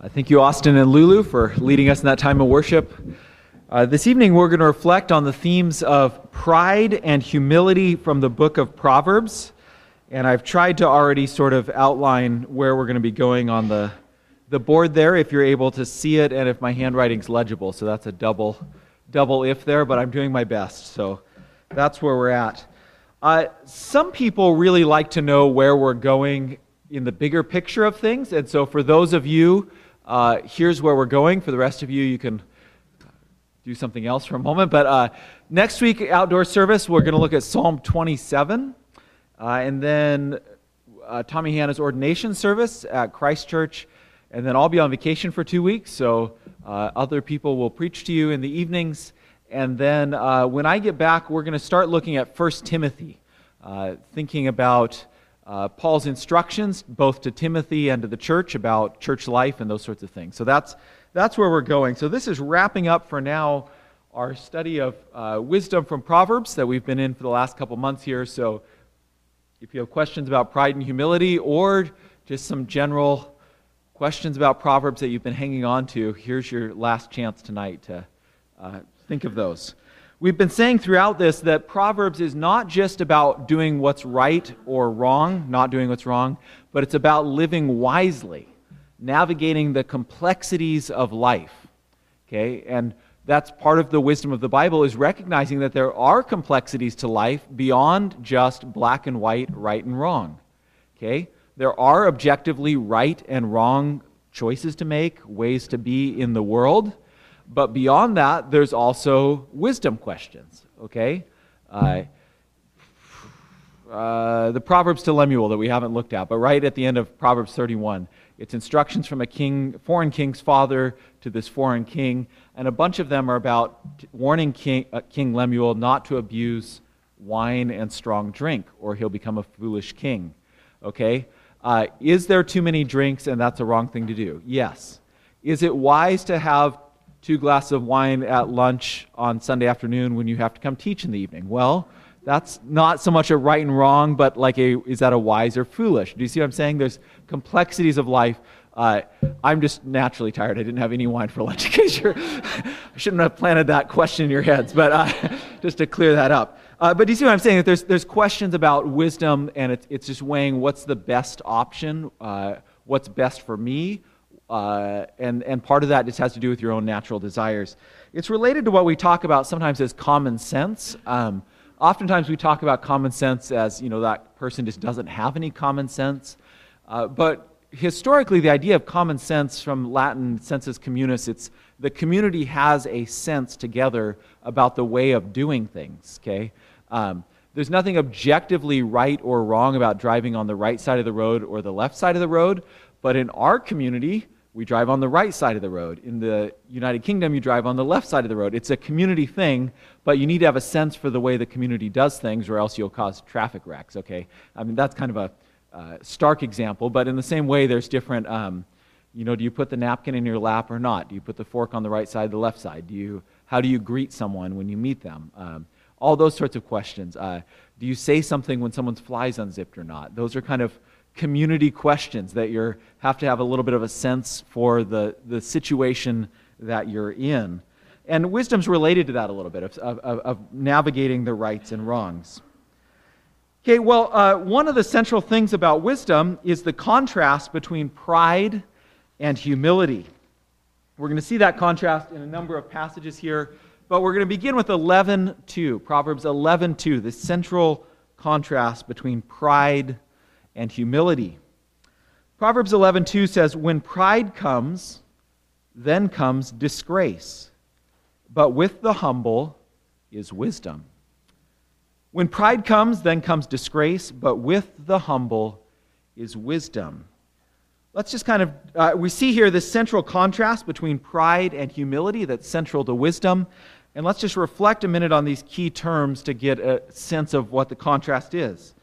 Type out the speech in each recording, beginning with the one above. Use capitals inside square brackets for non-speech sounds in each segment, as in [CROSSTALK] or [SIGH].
Uh, thank you, Austin and Lulu, for leading us in that time of worship. Uh, this evening, we're going to reflect on the themes of pride and humility from the book of Proverbs. And I've tried to already sort of outline where we're going to be going on the, the board there, if you're able to see it, and if my handwriting's legible. So that's a double, double if there, but I'm doing my best. So that's where we're at. Uh, some people really like to know where we're going in the bigger picture of things. And so for those of you uh, here's where we're going. For the rest of you, you can do something else for a moment. But uh, next week, outdoor service, we're going to look at Psalm 27. Uh, and then uh, Tommy Hanna's ordination service at Christ Church. And then I'll be on vacation for two weeks, so uh, other people will preach to you in the evenings. And then uh, when I get back, we're going to start looking at 1 Timothy, thinking about uh, Paul's instructions, both to Timothy and to the church, about church life and those sorts of things. So that's, that's where we're going. So this is wrapping up for now our study of uh, wisdom from Proverbs that we've been in for the last couple months here. So if you have questions about pride and humility or just some general questions about Proverbs that you've been hanging on to, here's your last chance tonight to uh, think of those. We've been saying throughout this that Proverbs is not just about doing what's right or wrong, not doing what's wrong, but it's about living wisely, navigating the complexities of life. Okay? And that's part of the wisdom of the Bible is recognizing that there are complexities to life beyond just black and white, right and wrong. Okay? There are objectively right and wrong choices to make, ways to be in the world. But beyond that, there's also wisdom questions, okay? Uh, uh, the Proverbs to Lemuel that we haven't looked at, but right at the end of Proverbs 31, it's instructions from a king, foreign king's father to this foreign king, and a bunch of them are about warning King, uh, king Lemuel not to abuse wine and strong drink, or he'll become a foolish king. Okay? Uh, is there too many drinks and that's a wrong thing to do? Yes. Is it wise to have two glasses of wine at lunch on Sunday afternoon when you have to come teach in the evening. Well, that's not so much a right and wrong, but like a is that a wise or foolish? Do you see what I'm saying? There's complexities of life. Uh, I'm just naturally tired. I didn't have any wine for lunch. [LAUGHS] In case you're, [LAUGHS] I shouldn't have planted that question in your heads, but uh, [LAUGHS] just to clear that up. Uh, but do you see what I'm saying? That there's there's questions about wisdom, and it's it's just weighing what's the best option, uh, what's best for me, uh, and, and part of that just has to do with your own natural desires. It's related to what we talk about sometimes as common sense. Um, oftentimes we talk about common sense as, you know, that person just doesn't have any common sense. Uh, but historically, the idea of common sense from Latin sensus communis, it's the community has a sense together about the way of doing things, okay? Um, there's nothing objectively right or wrong about driving on the right side of the road or the left side of the road, but in our community, we drive on the right side of the road. In the United Kingdom, you drive on the left side of the road. It's a community thing, but you need to have a sense for the way the community does things, or else you'll cause traffic wrecks, okay? I mean, that's kind of a uh, stark example, but in the same way, there's different, um, you know, do you put the napkin in your lap or not? Do you put the fork on the right side, the left side? Do you, how do you greet someone when you meet them? Um, all those sorts of questions. Uh, do you say something when someone's flies unzipped or not? Those are kind of community questions that you have to have a little bit of a sense for the, the situation that you're in. And wisdom's related to that a little bit, of, of, of navigating the rights and wrongs. Okay, well, uh, one of the central things about wisdom is the contrast between pride and humility. We're going to see that contrast in a number of passages here, but we're going to begin with 11.2, Proverbs 11.2, the central contrast between pride and humility. Proverbs 11:2 says, "When pride comes, then comes disgrace, but with the humble is wisdom." When pride comes, then comes disgrace, but with the humble is wisdom. Let's just kind of, uh, we see here this central contrast between pride and humility that's central to wisdom. And let's just reflect a minute on these key terms to get a sense of what the contrast is.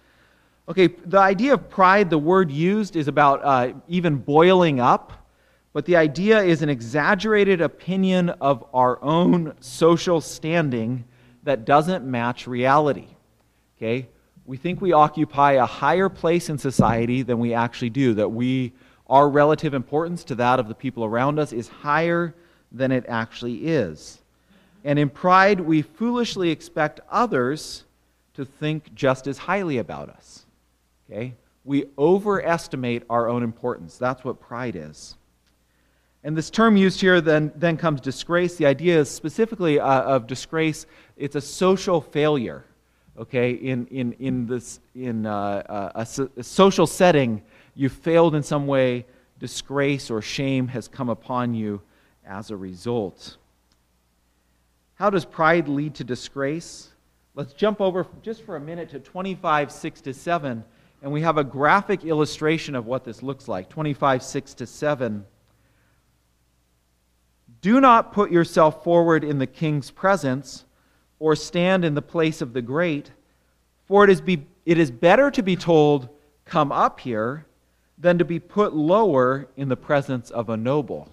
Okay, the idea of pride, the word used is about uh, even boiling up, but the idea is an exaggerated opinion of our own social standing that doesn't match reality. Okay? We think we occupy a higher place in society than we actually do, that we our relative importance to that of the people around us is higher than it actually is. And in pride, we foolishly expect others to think just as highly about us. Okay? We overestimate our own importance. That's what pride is. And this term used here then, then comes disgrace. The idea is specifically uh, of disgrace, it's a social failure. Okay, in, in, in, this, in uh, uh a, a social setting, you failed in some way, disgrace or shame has come upon you as a result. How does pride lead to disgrace? Let's jump over just for a minute to 25, 6 to 7, and we have a graphic illustration of what this looks like. 25, 6 to 7. Do not put yourself forward in the king's presence or stand in the place of the great, for it is, be, it is better to be told, Come up here, than to be put lower in the presence of a noble.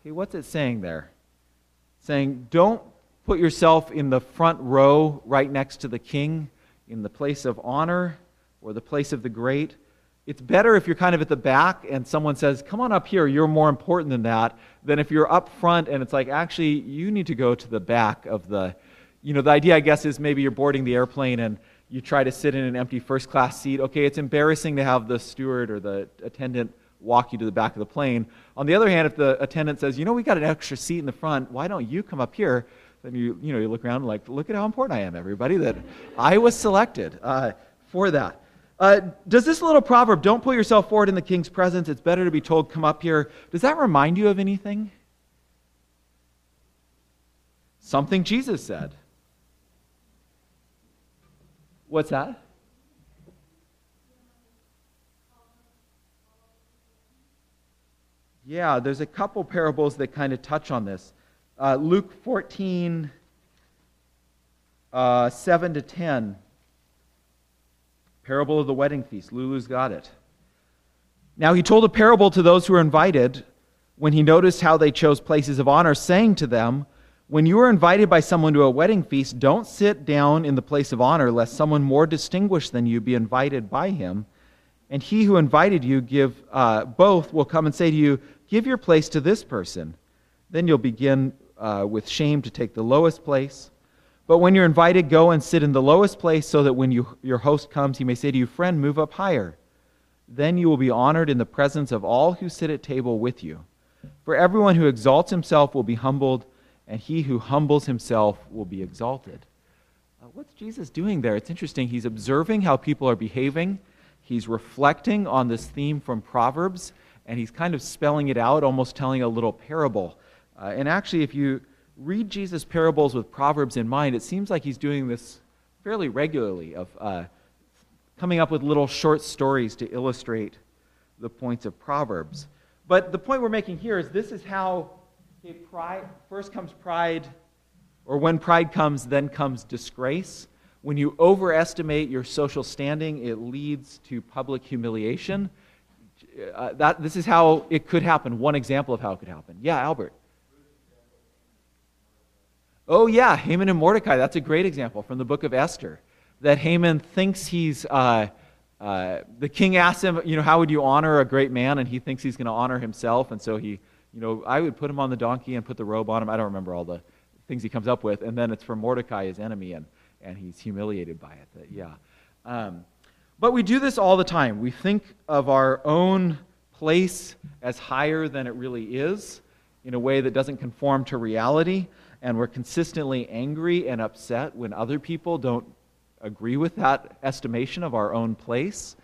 Okay, what's it saying there? Saying, don't put yourself in the front row right next to the king, in the place of honor or the place of the great. It's better if you're kind of at the back and someone says, Come on up here, you're more important than that, than if you're up front and it's like, Actually, you need to go to the back of the. You know, the idea, I guess, is maybe you're boarding the airplane and you try to sit in an empty first class seat. Okay, it's embarrassing to have the steward or the attendant walk you to the back of the plane. On the other hand, if the attendant says, you know, we got an extra seat in the front, why don't you come up here? Then you, you know, you look around and like, look at how important I am, everybody, that I was selected uh, for that. Uh, does this little proverb, don't put yourself forward in the king's presence, it's better to be told, come up here, does that remind you of anything? Something Jesus said. What's that? Yeah, there's a couple parables that kind of touch on this. Uh, Luke 14, uh, 7 to 10. Parable of the wedding feast. Lulu's got it. Now he told a parable to those who were invited when he noticed how they chose places of honor, saying to them, When you are invited by someone to a wedding feast, don't sit down in the place of honor, lest someone more distinguished than you be invited by him. And he who invited you give uh, both will come and say to you, Give your place to this person. Then you'll begin uh, with shame to take the lowest place. But when you're invited, go and sit in the lowest place so that when you, your host comes, he may say to you, Friend, move up higher. Then you will be honored in the presence of all who sit at table with you. For everyone who exalts himself will be humbled, and he who humbles himself will be exalted. Uh, what's Jesus doing there? It's interesting. He's observing how people are behaving, he's reflecting on this theme from Proverbs, and he's kind of spelling it out, almost telling a little parable. Uh, and actually, if you read Jesus' parables with Proverbs in mind, it seems like he's doing this fairly regularly, of uh, coming up with little short stories to illustrate the points of Proverbs. But the point we're making here is this is how pride, first comes pride, or when pride comes, then comes disgrace. When you overestimate your social standing, it leads to public humiliation uh, that, this is how it could happen. One example of how it could happen. Yeah, Albert. Oh, yeah, Haman and Mordecai. That's a great example from the book of Esther. That Haman thinks he's, uh, uh, the king asks him, you know, how would you honor a great man? And he thinks he's going to honor himself. And so he, you know, I would put him on the donkey and put the robe on him. I don't remember all the things he comes up with. And then it's for Mordecai, his enemy, and, and he's humiliated by it. That, yeah. Um, but we do this all the time. We think of our own place as higher than it really is in a way that doesn't conform to reality. And we're consistently angry and upset when other people don't agree with that estimation of our own place.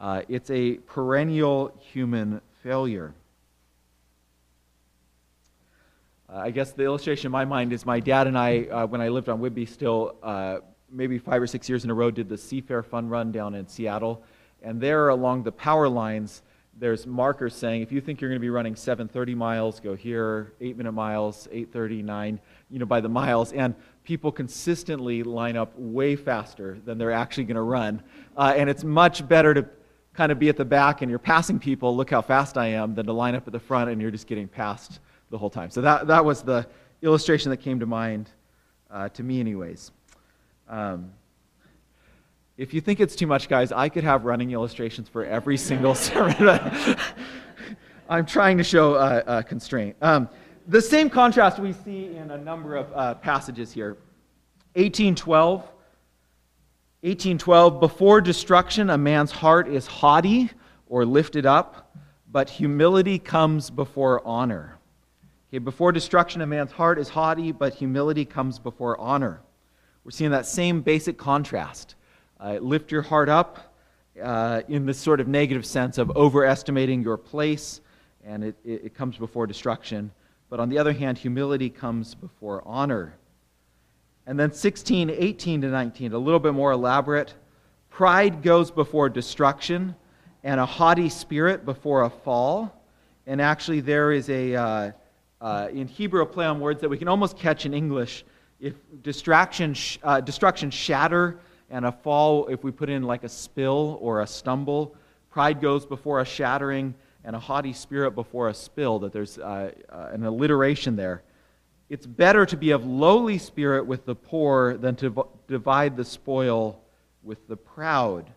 Uh, it's a perennial human failure. Uh, I guess the illustration in my mind is my dad and I, uh, when I lived on Whidbey, still uh, maybe five or six years in a row, did the Seafair Fun Run down in Seattle. And there along the power lines, there's markers saying if you think you're going to be running 730 miles, go here, 8 minute miles, 839, you know, by the miles. And people consistently line up way faster than they're actually going to run. Uh, and it's much better to kind of be at the back and you're passing people, look how fast I am, than to line up at the front and you're just getting passed the whole time. So that, that was the illustration that came to mind, uh, to me, anyways. Um, If you think it's too much, guys, I could have running illustrations for every single [LAUGHS] sermon. [LAUGHS] I'm trying to show a, a constraint. Um, the same contrast we see in a number of uh, passages here. 1812. 1812, before destruction, a man's heart is haughty or lifted up, but humility comes before honor. Okay, before destruction, a man's heart is haughty, but humility comes before honor. We're seeing that same basic contrast. Uh, lift your heart up uh, in this sort of negative sense of overestimating your place, and it, it, it comes before destruction. But on the other hand, humility comes before honor. And then 16, 18 to 19, a little bit more elaborate. Pride goes before destruction, and a haughty spirit before a fall. And actually, there is a, uh, uh, in Hebrew, a play on words that we can almost catch in English. If distraction, sh- uh, destruction shatter, and a fall, if we put in like a spill or a stumble, pride goes before a shattering, and a haughty spirit before a spill, that there's uh, uh, an alliteration there. It's better to be of lowly spirit with the poor than to divide the spoil with the proud.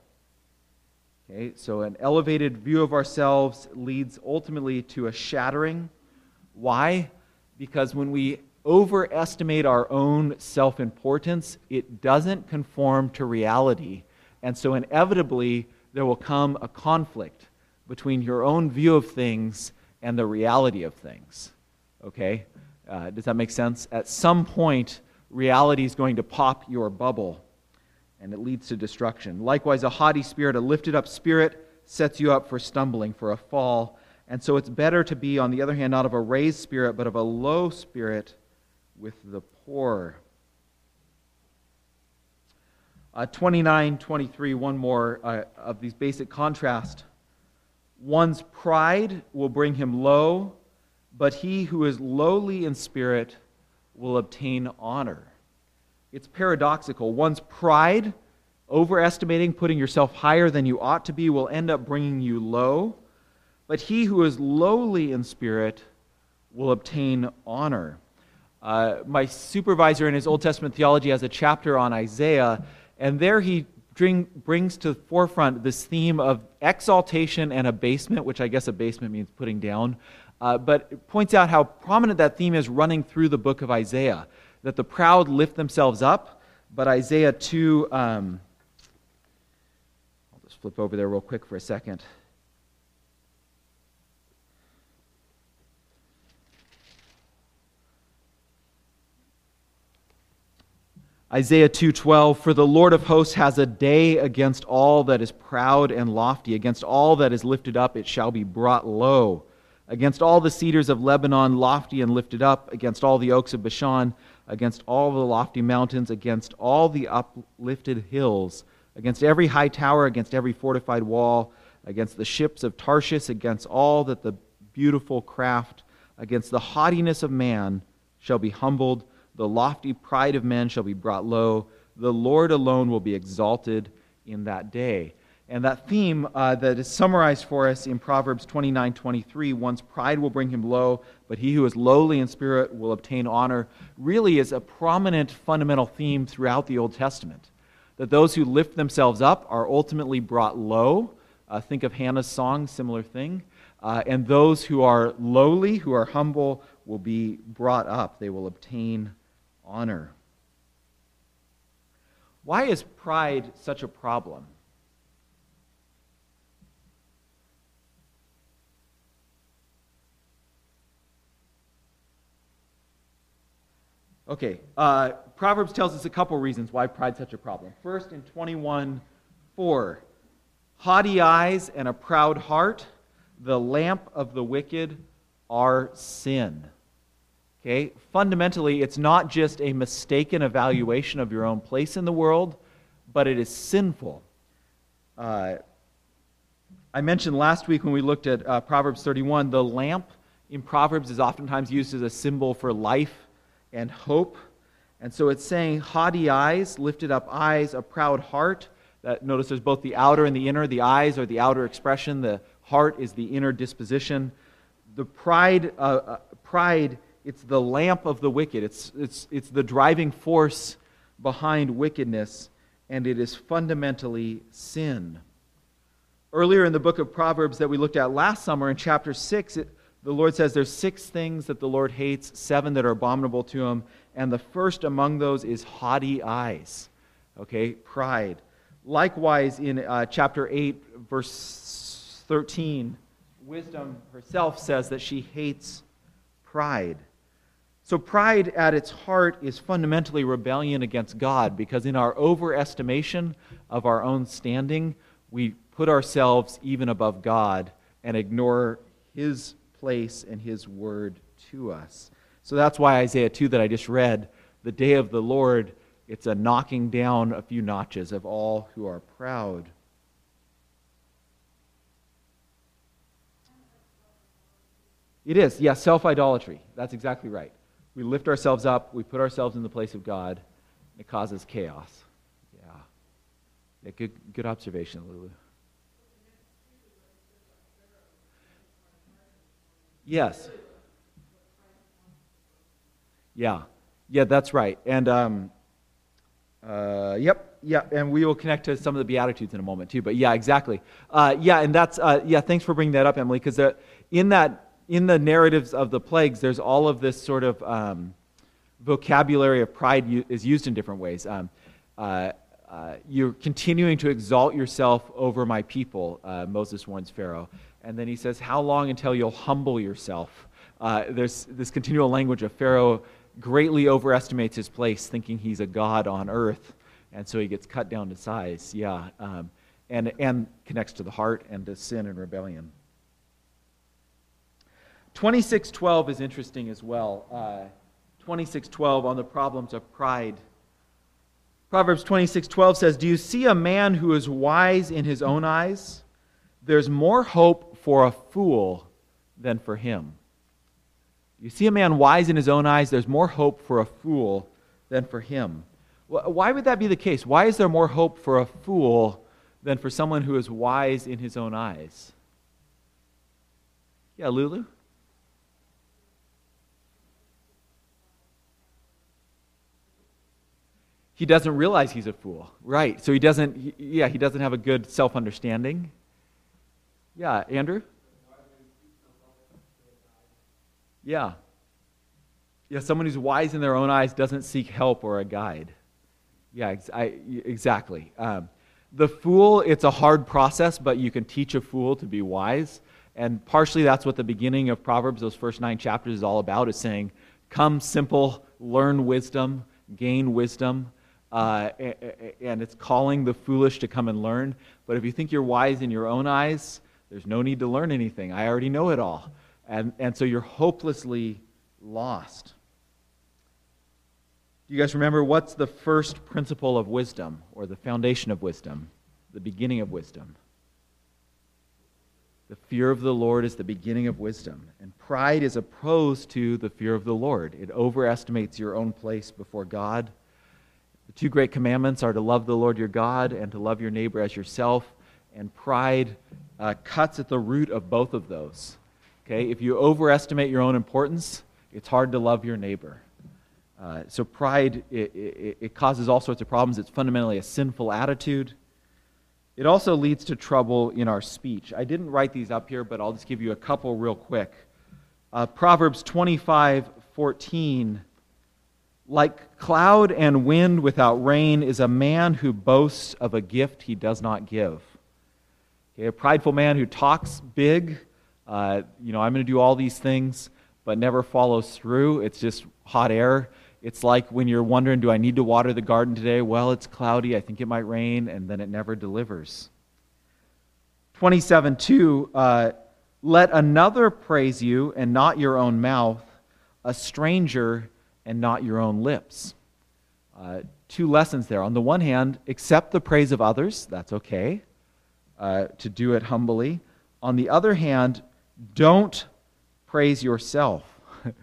Okay, so an elevated view of ourselves leads ultimately to a shattering. Why? Because when we overestimate our own self importance, it doesn't conform to reality. And so inevitably, there will come a conflict between your own view of things and the reality of things. Okay? Uh, does that make sense? At some point, reality is going to pop your bubble, and it leads to destruction. Likewise, a haughty spirit, a lifted up spirit, sets you up for stumbling, for a fall. And so it's better to be, on the other hand, not of a raised spirit, but of a low spirit with the poor. Uh, 29, 23, one more uh, of these basic contrast. One's pride will bring him low, but he who is lowly in spirit will obtain honor. It's paradoxical. One's pride, overestimating, putting yourself higher than you ought to be, will end up bringing you low, but he who is lowly in spirit will obtain honor. Uh, my supervisor in his Old Testament theology has a chapter on Isaiah, and there he bring, brings to the forefront this theme of exaltation and abasement, which I guess abasement means putting down, uh, but points out how prominent that theme is running through the book of Isaiah. That the proud lift themselves up, but Isaiah 2, um, I'll just flip over there real quick for a second. Isaiah 2:12 For the Lord of hosts has a day against all that is proud and lofty. Against all that is lifted up it shall be brought low. Against all the cedars of Lebanon lofty and lifted up. Against all the oaks of Bashan against all the lofty mountains. Against all the uplifted hills. Against every high tower against every fortified wall. Against the ships of Tarshish against all that the beautiful craft against the haughtiness of man shall be humbled the lofty pride of men shall be brought low. The Lord alone will be exalted in that day. And that theme uh, that is summarized for us in Proverbs 29 23, one's pride will bring him low, but he who is lowly in spirit will obtain honor, really is a prominent fundamental theme throughout the Old Testament. That those who lift themselves up are ultimately brought low. Uh, think of Hannah's song, similar thing. Uh, and those who are lowly, who are humble, will be brought up. They will obtain honor. Why is pride such a problem? Okay, uh, Proverbs tells us a couple reasons why pride's such a problem. First, in 21 4, haughty eyes and a proud heart, the lamp of the wicked are sin. Okay? Fundamentally, it's not just a mistaken evaluation of your own place in the world, but it is sinful. Uh, I mentioned last week when we looked at uh, Proverbs 31, the lamp in Proverbs is oftentimes used as a symbol for life and hope. And so it's saying haughty eyes, lifted up eyes, a proud heart. That notice there's both the outer and the inner. The eyes are the outer expression. The heart is the inner disposition. The pride, uh, uh pride it's the lamp of the wicked, it's, it's, it's the driving force behind wickedness. and it is fundamentally sin. Earlier in the book of Proverbs that we looked at last summer in chapter 6, it, the Lord says there's six things that the Lord hates, seven that are abominable to him, and the first among those is haughty eyes. Okay, pride. Likewise, in uh, chapter 8, verse 13, wisdom herself says that she hates pride. So, pride at its heart is fundamentally rebellion against God because, in our overestimation of our own standing, we put ourselves even above God and ignore His place and His word to us. So, that's why Isaiah 2 that I just read, the day of the Lord, it's a knocking down a few notches of all who are proud. It is, yes, yeah, self idolatry. That's exactly right. We lift ourselves up, we put ourselves in the place of God, it causes chaos. Yeah. yeah good, good observation, Lulu. Yes. Yeah. Yeah, that's right. And, um, uh, yep, yeah, and we will connect to some of the Beatitudes in a moment too. But yeah, exactly. Uh, yeah, and that's, uh, yeah, thanks for bringing that up, Emily, because in that in the narratives of the plagues, there's all of this sort of um, vocabulary of pride u- is used in different ways. Um, uh, uh, you're continuing to exalt yourself over my people, uh, Moses warns Pharaoh. And then he says, How long until you'll humble yourself? Uh, there's this continual language of Pharaoh greatly overestimates his place, thinking he's a god on earth. And so he gets cut down to size. Yeah. Um, and, and connects to the heart and to sin and rebellion. 2612 is interesting as well. Uh, 2612 on the problems of pride. Proverbs 26:12 says, "Do you see a man who is wise in his own eyes? There's more hope for a fool than for him." You see a man wise in his own eyes, there's more hope for a fool than for him. Why would that be the case? Why is there more hope for a fool than for someone who is wise in his own eyes? Yeah, Lulu? He doesn't realize he's a fool. Right. So he doesn't, yeah, he doesn't have a good self understanding. Yeah, Andrew? Yeah. Yeah, someone who's wise in their own eyes doesn't seek help or a guide. Yeah, ex- I, exactly. Um, the fool, it's a hard process, but you can teach a fool to be wise. And partially that's what the beginning of Proverbs, those first nine chapters, is all about, is saying, come simple, learn wisdom, gain wisdom uh, and it's calling the foolish to come and learn. But if you think you're wise in your own eyes, there's no need to learn anything. I already know it all. And, and so you're hopelessly lost. Do you guys remember what's the first principle of wisdom or the foundation of wisdom, the beginning of wisdom? The fear of the Lord is the beginning of wisdom. And pride is opposed to the fear of the Lord. It overestimates your own place before God two great commandments are to love the Lord your God and to love your neighbor as yourself. And pride uh, cuts at the root of both of those. Okay? If you overestimate your own importance, it's hard to love your neighbor. Uh, so pride, it, it, it causes all sorts of problems. It's fundamentally a sinful attitude. It also leads to trouble in our speech. I didn't write these up here, but I'll just give you a couple real quick. Uh, Proverbs 25 14 like cloud and wind without rain is a man who boasts of a gift he does not give. Okay, a prideful man who talks big, uh, you know, I'm going to do all these things, but never follows through. It's just hot air. It's like when you're wondering, do I need to water the garden today? Well, it's cloudy. I think it might rain, and then it never delivers. 27 2 uh, Let another praise you and not your own mouth, a stranger and not your own lips. Uh, two lessons there. On the one hand, accept the praise of others, that's okay, uh, to do it humbly. On the other hand, don't praise yourself, [LAUGHS]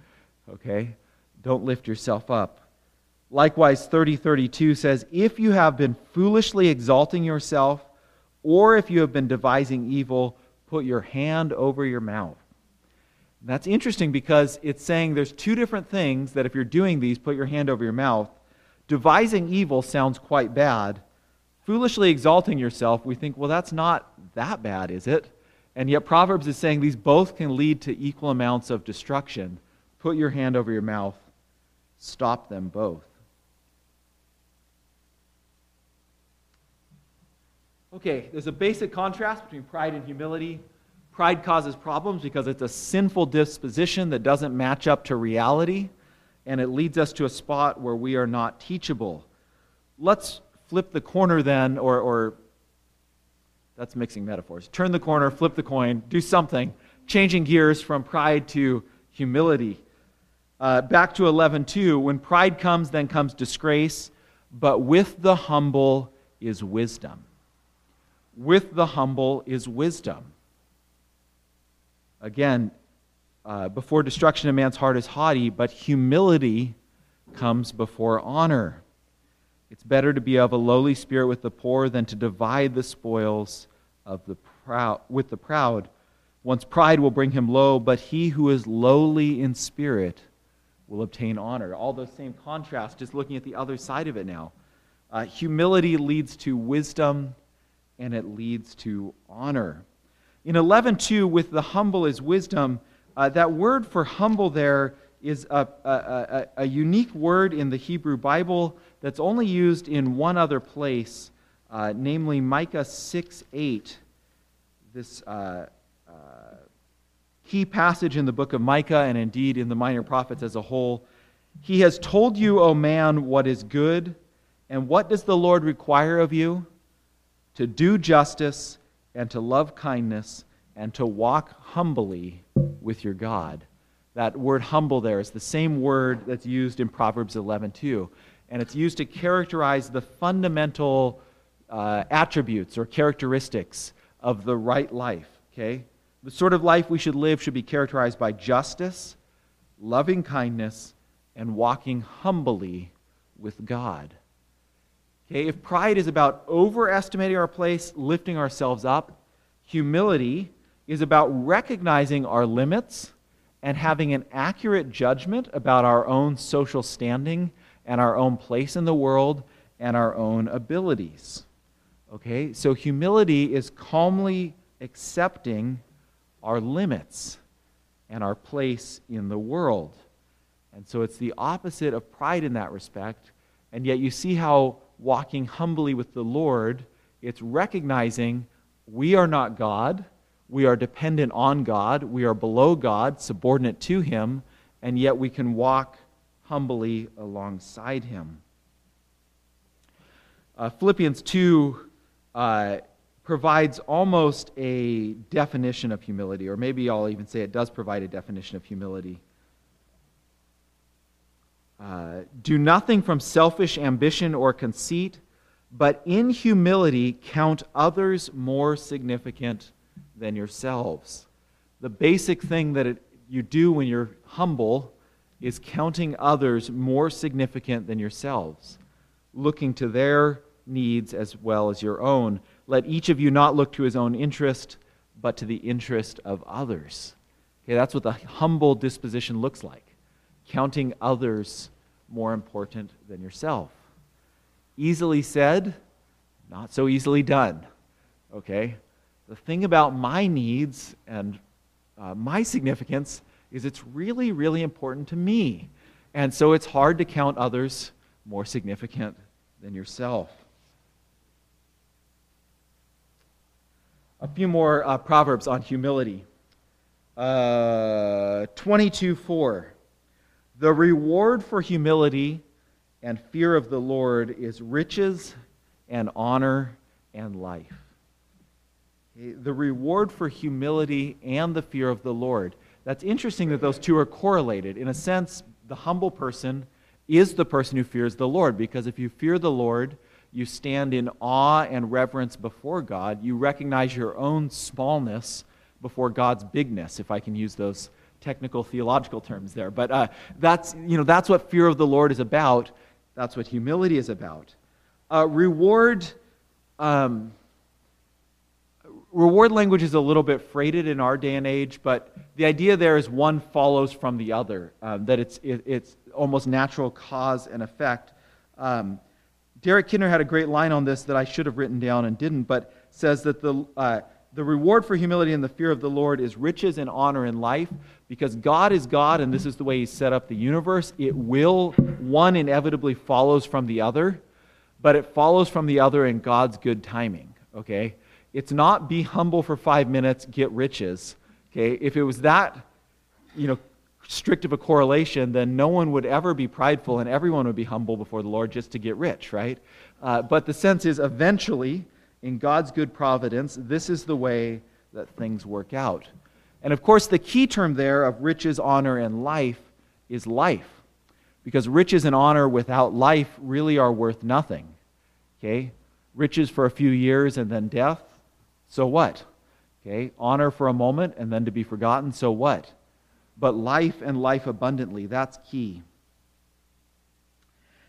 okay? Don't lift yourself up. Likewise, 3032 says, If you have been foolishly exalting yourself, or if you have been devising evil, put your hand over your mouth. That's interesting because it's saying there's two different things that if you're doing these, put your hand over your mouth. Devising evil sounds quite bad, foolishly exalting yourself, we think, well, that's not that bad, is it? And yet, Proverbs is saying these both can lead to equal amounts of destruction. Put your hand over your mouth, stop them both. Okay, there's a basic contrast between pride and humility. Pride causes problems because it's a sinful disposition that doesn't match up to reality, and it leads us to a spot where we are not teachable. Let's flip the corner then, or, or that's mixing metaphors. Turn the corner, flip the coin, do something, changing gears from pride to humility. Uh, back to 11.2, when pride comes, then comes disgrace, but with the humble is wisdom. With the humble is wisdom. Again, uh, before destruction a man's heart is haughty, but humility comes before honor. It's better to be of a lowly spirit with the poor than to divide the spoils of the proud with the proud. One's pride will bring him low, but he who is lowly in spirit will obtain honor. All those same contrasts, just looking at the other side of it now. Uh, humility leads to wisdom, and it leads to honor. In 11.2, with the humble is wisdom, uh, that word for humble there is a, a, a, a unique word in the Hebrew Bible that's only used in one other place, uh, namely Micah 6 8. This uh, uh, key passage in the book of Micah and indeed in the minor prophets as a whole. He has told you, O man, what is good, and what does the Lord require of you? To do justice and to love kindness and to walk humbly with your God. That word humble there is the same word that's used in Proverbs 11:2 and it's used to characterize the fundamental uh, attributes or characteristics of the right life. Okay? The sort of life we should live should be characterized by justice, loving kindness, and walking humbly with God. Okay? If pride is about overestimating our place, lifting ourselves up, humility is about recognizing our limits and having an accurate judgment about our own social standing and our own place in the world and our own abilities. Okay? So humility is calmly accepting our limits and our place in the world. And so it's the opposite of pride in that respect. And yet you see how walking humbly with the Lord, it's recognizing we are not God. We are dependent on God. We are below God, subordinate to Him, and yet we can walk humbly alongside him. Uh, Philippians 2 uh, provides almost a definition of humility, or maybe I'll even say it does provide a definition of humility. Uh, do nothing from selfish ambition or conceit, but in humility count others more significant than yourselves. The basic thing that it, you do when you're humble is counting others more significant than yourselves, looking to their needs as well as your own. Let each of you not look to his own interest, but to the interest of others. Okay, that's what the humble disposition looks like. Counting others more important than yourself. Easily said, not so easily done. Okay? The thing about my needs and uh, my significance is it's really, really important to me. And so it's hard to count others more significant than yourself. A few more uh, proverbs on humility. Uh, 22 4. The reward for humility and fear of the Lord is riches and honor and life. The reward for humility and the fear of the Lord that's interesting that those two are correlated. In a sense, the humble person is the person who fears the Lord, because if you fear the Lord, you stand in awe and reverence before God. You recognize your own smallness before God's bigness, if I can use those technical theological terms there. But uh, that's, you know, that's what fear of the Lord is about. That's what humility is about. Uh, reward. Um, reward language is a little bit freighted in our day and age, but the idea there is one follows from the other, um, that it's, it, it's almost natural cause and effect. Um, Derek Kidner had a great line on this that I should have written down and didn't, but says that the, uh, the reward for humility and the fear of the Lord is riches and honor in life because God is God and this is the way He set up the universe. It will, one inevitably follows from the other, but it follows from the other in God's good timing, okay? It's not be humble for five minutes, get riches, okay? If it was that, you know, strict of a correlation, then no one would ever be prideful and everyone would be humble before the Lord just to get rich, right? Uh, but the sense is eventually, in God's good providence, this is the way that things work out. And of course, the key term there of riches, honor, and life is life. Because riches and honor without life really are worth nothing. Okay? Riches for a few years and then death, so what? Okay? Honor for a moment and then to be forgotten, so what? but life and life abundantly. That's key.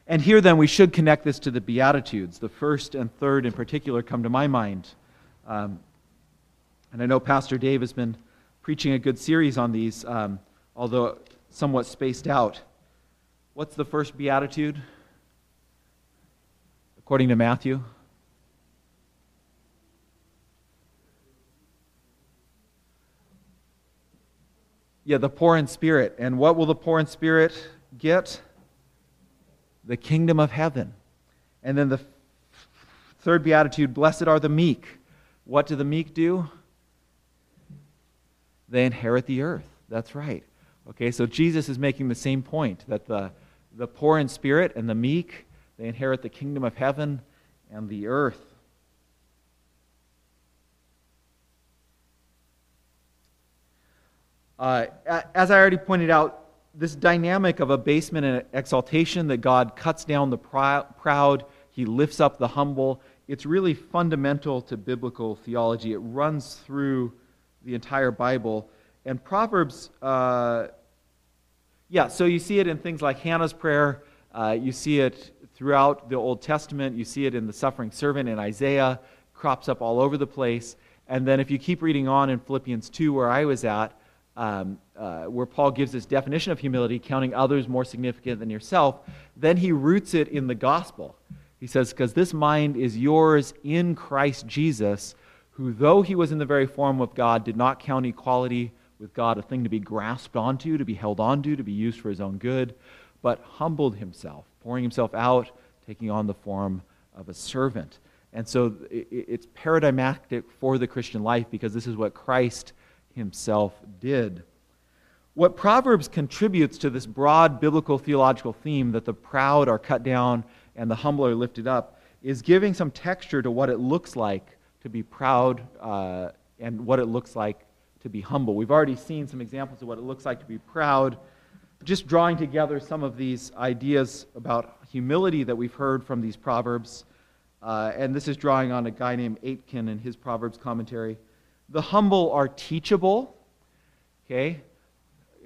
And here, then, we should connect this to the Beatitudes. The first and third, in particular, come to my mind. Um, and I know Pastor Dave has been preaching a good series on these, um, although somewhat spaced out. What's the first Beatitude? According to Matthew? Yeah, the poor in spirit. And what will the poor in spirit get? The kingdom of heaven. And then the third beatitude blessed are the meek. What do the meek do? They inherit the earth. That's right. Okay, so Jesus is making the same point that the, the poor in spirit and the meek, they inherit the kingdom of heaven and the earth. Uh, as I already pointed out, this dynamic of abasement and exaltation that God cuts down the proud, he lifts up the humble, it's really fundamental to biblical theology. It runs through the entire Bible. And Proverbs, uh, yeah, so you see it in things like Hannah's prayer, uh, you see it throughout the Old Testament, you see it in the suffering servant in Isaiah, crops up all over the place. And then if you keep reading on in Philippians 2, where I was at, um, uh, where Paul gives this definition of humility, counting others more significant than yourself, then he roots it in the gospel. He says, Because this mind is yours in Christ Jesus, who, though he was in the very form of God, did not count equality with God a thing to be grasped onto, to be held onto, to be used for his own good, but humbled himself, pouring himself out, taking on the form of a servant. And so it's paradigmatic for the Christian life because this is what Christ himself did. What Proverbs contributes to this broad biblical theological theme that the proud are cut down and the humble are lifted up is giving some texture to what it looks like to be proud uh, and what it looks like to be humble. We've already seen some examples of what it looks like to be proud, just drawing together some of these ideas about humility that we've heard from these Proverbs. Uh, and this is drawing on a guy named Aitken in his Proverbs commentary. The humble are teachable, okay?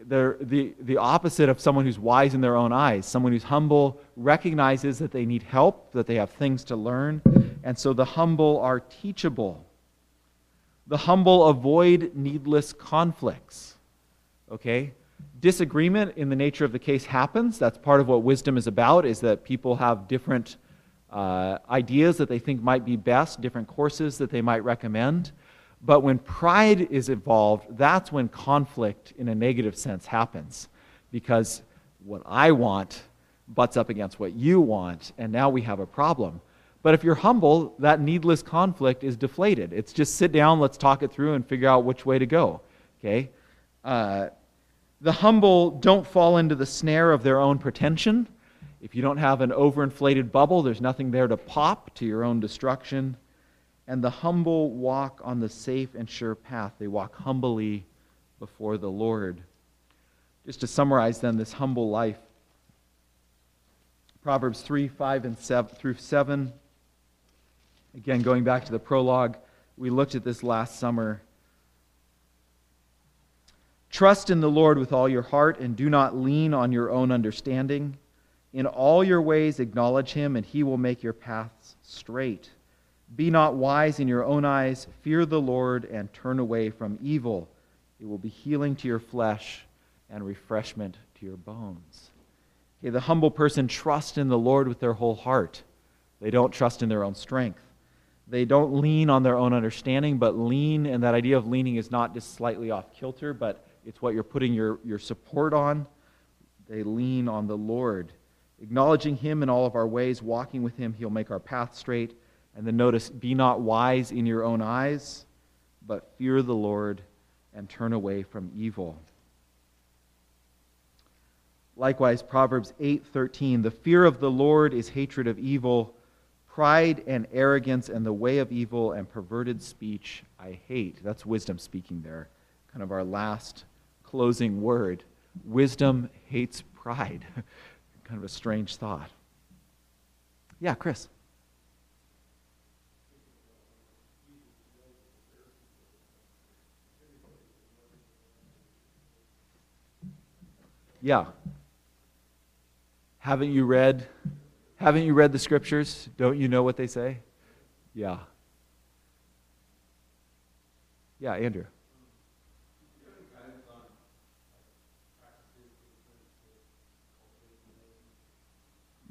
They're the, the opposite of someone who's wise in their own eyes. Someone who's humble recognizes that they need help, that they have things to learn, and so the humble are teachable. The humble avoid needless conflicts, okay? Disagreement in the nature of the case happens. That's part of what wisdom is about, is that people have different uh, ideas that they think might be best, different courses that they might recommend. But when pride is involved, that's when conflict in a negative sense happens. Because what I want butts up against what you want, and now we have a problem. But if you're humble, that needless conflict is deflated. It's just sit down, let's talk it through, and figure out which way to go. Okay? Uh, the humble don't fall into the snare of their own pretension. If you don't have an overinflated bubble, there's nothing there to pop to your own destruction and the humble walk on the safe and sure path. They walk humbly before the Lord. Just to summarize, then, this humble life Proverbs 3, 5, and 7 through 7. Again, going back to the prologue, we looked at this last summer. Trust in the Lord with all your heart and do not lean on your own understanding. In all your ways, acknowledge him, and he will make your paths straight. Be not wise in your own eyes. Fear the Lord and turn away from evil. It will be healing to your flesh and refreshment to your bones. Okay, the humble person trusts in the Lord with their whole heart. They don't trust in their own strength. They don't lean on their own understanding, but lean, and that idea of leaning is not just slightly off kilter, but it's what you're putting your, your support on. They lean on the Lord. Acknowledging Him in all of our ways, walking with Him, He'll make our path straight. And then notice, be not wise in your own eyes, but fear the Lord and turn away from evil. Likewise, Proverbs 8:13, the fear of the Lord is hatred of evil, pride and arrogance and the way of evil and perverted speech I hate. That's wisdom speaking there. Kind of our last closing word. Wisdom hates pride. [LAUGHS] kind of a strange thought. Yeah, Chris. Yeah. Haven't you read haven't you read the scriptures? Don't you know what they say? Yeah. Yeah, Andrew.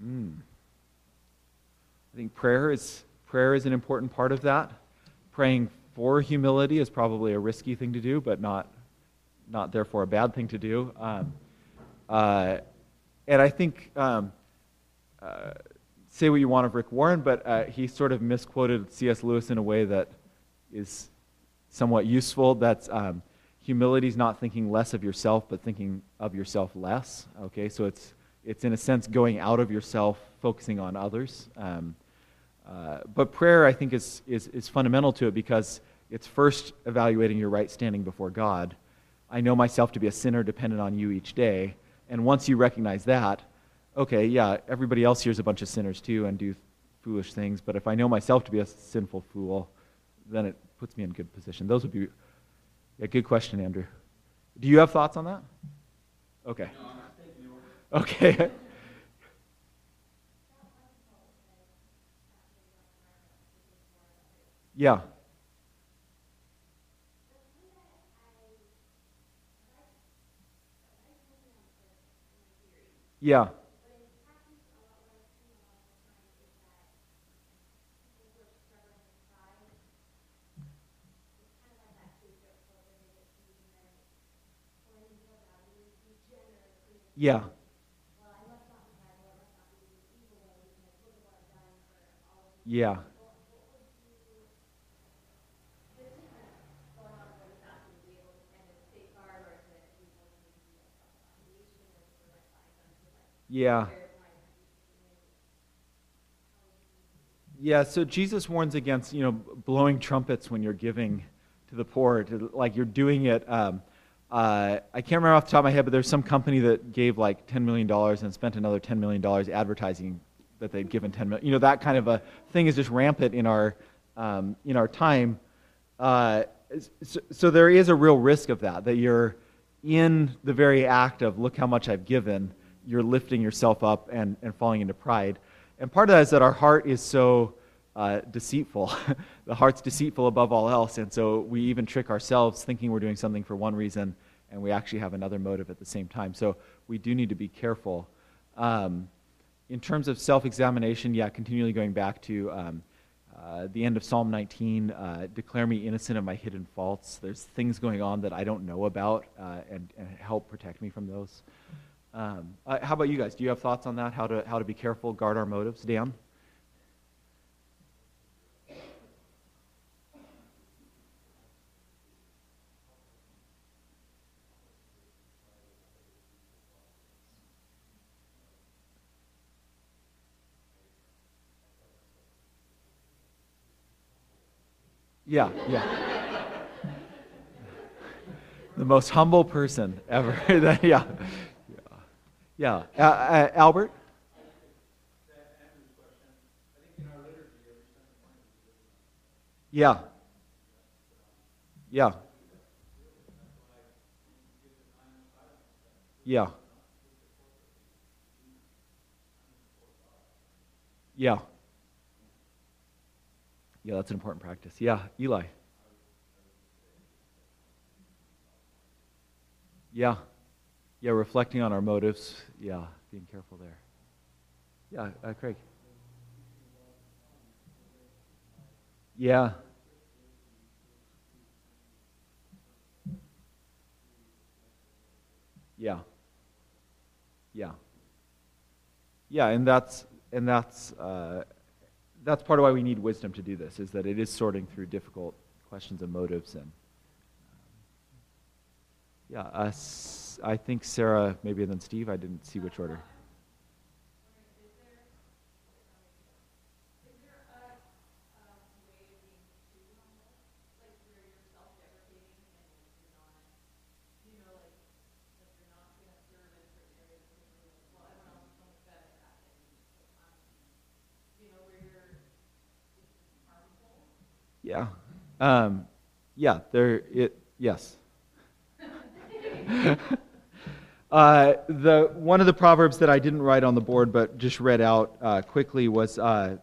Mm. I think prayer is prayer is an important part of that. Praying for humility is probably a risky thing to do, but not not therefore a bad thing to do. Um, uh, and I think um, uh, say what you want of Rick Warren, but uh, he sort of misquoted C.S. Lewis in a way that is somewhat useful. That's um, humility is not thinking less of yourself, but thinking of yourself less. Okay, so it's it's in a sense going out of yourself, focusing on others. Um, uh, but prayer, I think, is, is is fundamental to it because it's first evaluating your right standing before God. I know myself to be a sinner dependent on you each day. And once you recognize that, okay, yeah, everybody else here is a bunch of sinners too and do foolish things, but if I know myself to be a sinful fool, then it puts me in good position. Those would be a good question, Andrew. Do you have thoughts on that? Okay. Okay. [LAUGHS] yeah. Yeah. Yeah. Yeah. Yeah. Yeah, so Jesus warns against, you know, blowing trumpets when you're giving to the poor, to, like you're doing it. Um, uh, I can't remember off the top of my head, but there's some company that gave like $10 million and spent another $10 million advertising that they'd given 10 million. You know, that kind of a thing is just rampant in our, um, in our time. Uh, so, so there is a real risk of that, that you're in the very act of, look how much I've given, you're lifting yourself up and, and falling into pride. And part of that is that our heart is so uh, deceitful. [LAUGHS] the heart's deceitful above all else, and so we even trick ourselves thinking we're doing something for one reason, and we actually have another motive at the same time. So we do need to be careful. Um, in terms of self examination, yeah, continually going back to um, uh, the end of Psalm 19 uh, declare me innocent of my hidden faults. There's things going on that I don't know about, uh, and, and help protect me from those. Um, uh, how about you guys? Do you have thoughts on that? How to how to be careful, guard our motives? Dan. Yeah, yeah. the most humble person ever. [LAUGHS] yeah. Yeah. Uh, uh, Albert? Yeah. Yeah. Yeah. Yeah. Yeah, that's an important practice. Yeah, Eli. Yeah. Yeah, reflecting on our motives. Yeah, being careful there. Yeah, uh, Craig. Yeah. Yeah. Yeah. Yeah, and that's and that's uh, that's part of why we need wisdom to do this. Is that it is sorting through difficult questions and motives and. Um, yeah, uh, I think Sarah, maybe then Steve. I didn't see which order. Yeah. Um, yeah, there it yes. [LAUGHS] uh, the one of the proverbs that I didn't write on the board but just read out uh, quickly was uh,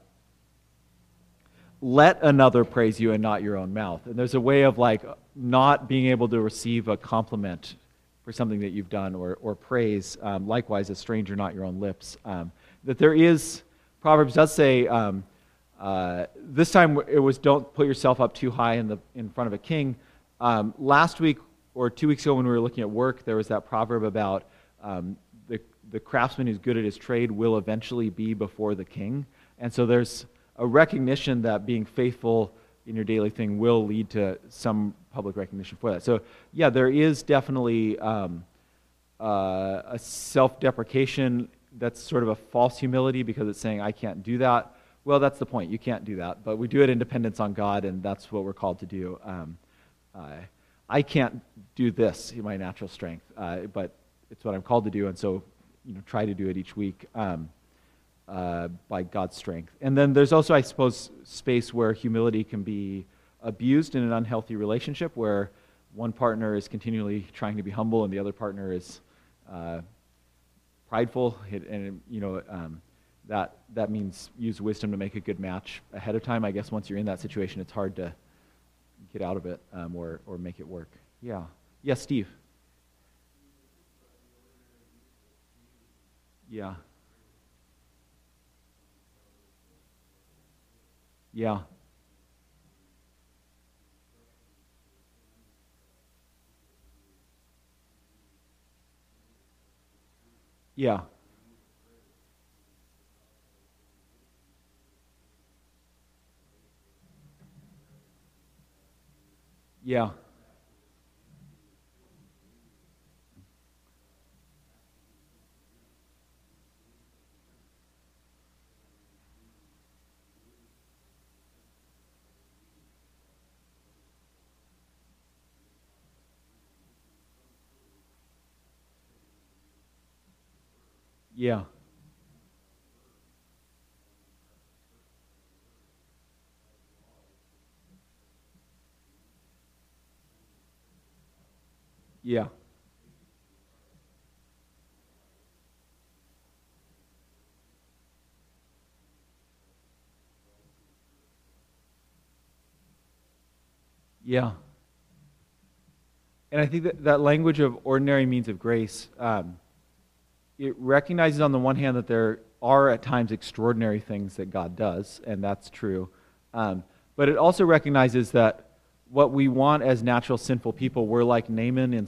let another praise you and not your own mouth. And there's a way of like not being able to receive a compliment for something that you've done or, or praise, um, likewise, a stranger, not your own lips. Um, that there is, Proverbs does say, um, uh, this time it was don't put yourself up too high in, the, in front of a king. Um, last week or two weeks ago when we were looking at work, there was that proverb about um, the, the craftsman who's good at his trade will eventually be before the king. And so there's a recognition that being faithful in your daily thing will lead to some public recognition for that. So, yeah, there is definitely um, uh, a self deprecation that's sort of a false humility because it's saying, I can't do that. Well, that's the point. You can't do that. But we do it in dependence on God, and that's what we're called to do. Um, I can't do this in my natural strength, uh, but it's what I'm called to do, and so you know, try to do it each week um, uh, by God's strength. And then there's also, I suppose, space where humility can be abused in an unhealthy relationship, where one partner is continually trying to be humble and the other partner is uh, prideful, and you know. Um, that, that means use wisdom to make a good match ahead of time. I guess once you're in that situation, it's hard to get out of it um, or, or make it work. Yeah. Yes, Steve. Yeah. Yeah. Yeah. Yeah. Yeah. Yeah. Yeah. And I think that that language of ordinary means of grace, um, it recognizes on the one hand that there are at times extraordinary things that God does, and that's true. Um, but it also recognizes that what we want as natural sinful people. We're like Naaman in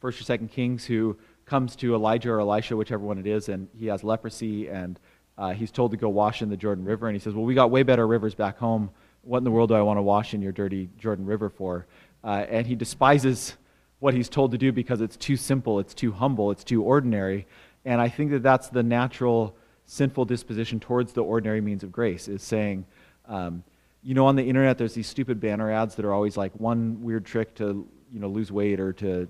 First or Second Kings, who comes to Elijah or Elisha, whichever one it is, and he has leprosy, and uh, he's told to go wash in the Jordan River, and he says, "Well, we got way better rivers back home. What in the world do I want to wash in your dirty Jordan River for?" Uh, and he despises what he's told to do because it's too simple, it's too humble, it's too ordinary. And I think that that's the natural sinful disposition towards the ordinary means of grace, is saying. Um, you know, on the internet, there's these stupid banner ads that are always like one weird trick to, you know, lose weight or to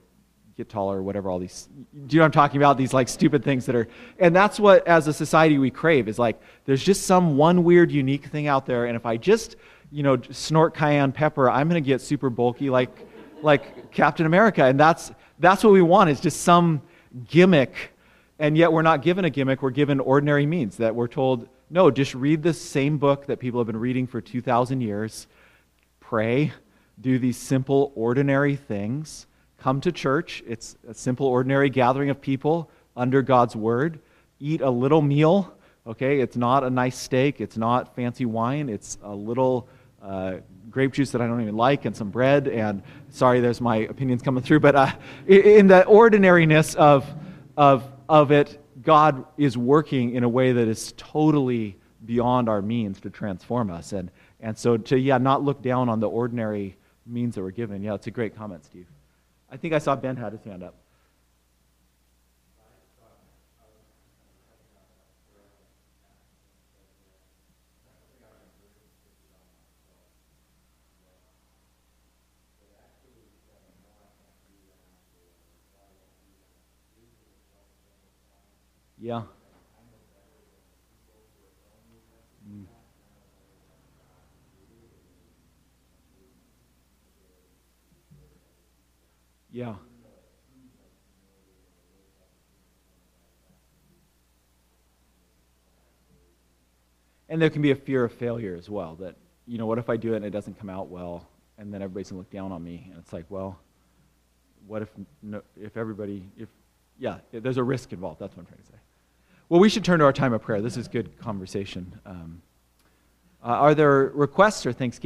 get taller or whatever all these do you know what i'm talking about? These like stupid things that are and that's what as a society we crave is like there's just some one weird unique thing out there and if i just you know snort cayenne pepper i'm to get super bulky like like captain america and that's that's what we want is just some gimmick and yet we're not given a gimmick we're given ordinary means that we're told no, just read the same book that people have been reading for 2,000 years. Pray, do these simple, ordinary things. Come to church. It's a simple, ordinary gathering of people under God's word. Eat a little meal, okay? It's not a nice steak, it's not fancy wine, it's a little uh, grape juice that I don't even like and some bread. And sorry, there's my opinions coming through, but uh, in the ordinariness of, of, of it, God is working in a way that is totally beyond our means to transform us. And, and so to, yeah, not look down on the ordinary means that we're given. Yeah, it's a great comment, Steve. I think I saw Ben had his hand up. Yeah. Mm. Yeah. And there can be a fear of failure as well that, you know, what if I do it and it doesn't come out well, and then everybody's going to look down on me? And it's like, well, what if, no, if everybody, if, yeah, there's a risk involved. That's what I'm trying to say. Well, we should turn to our time of prayer. This is good conversation. Um, uh, are there requests or thanksgiving?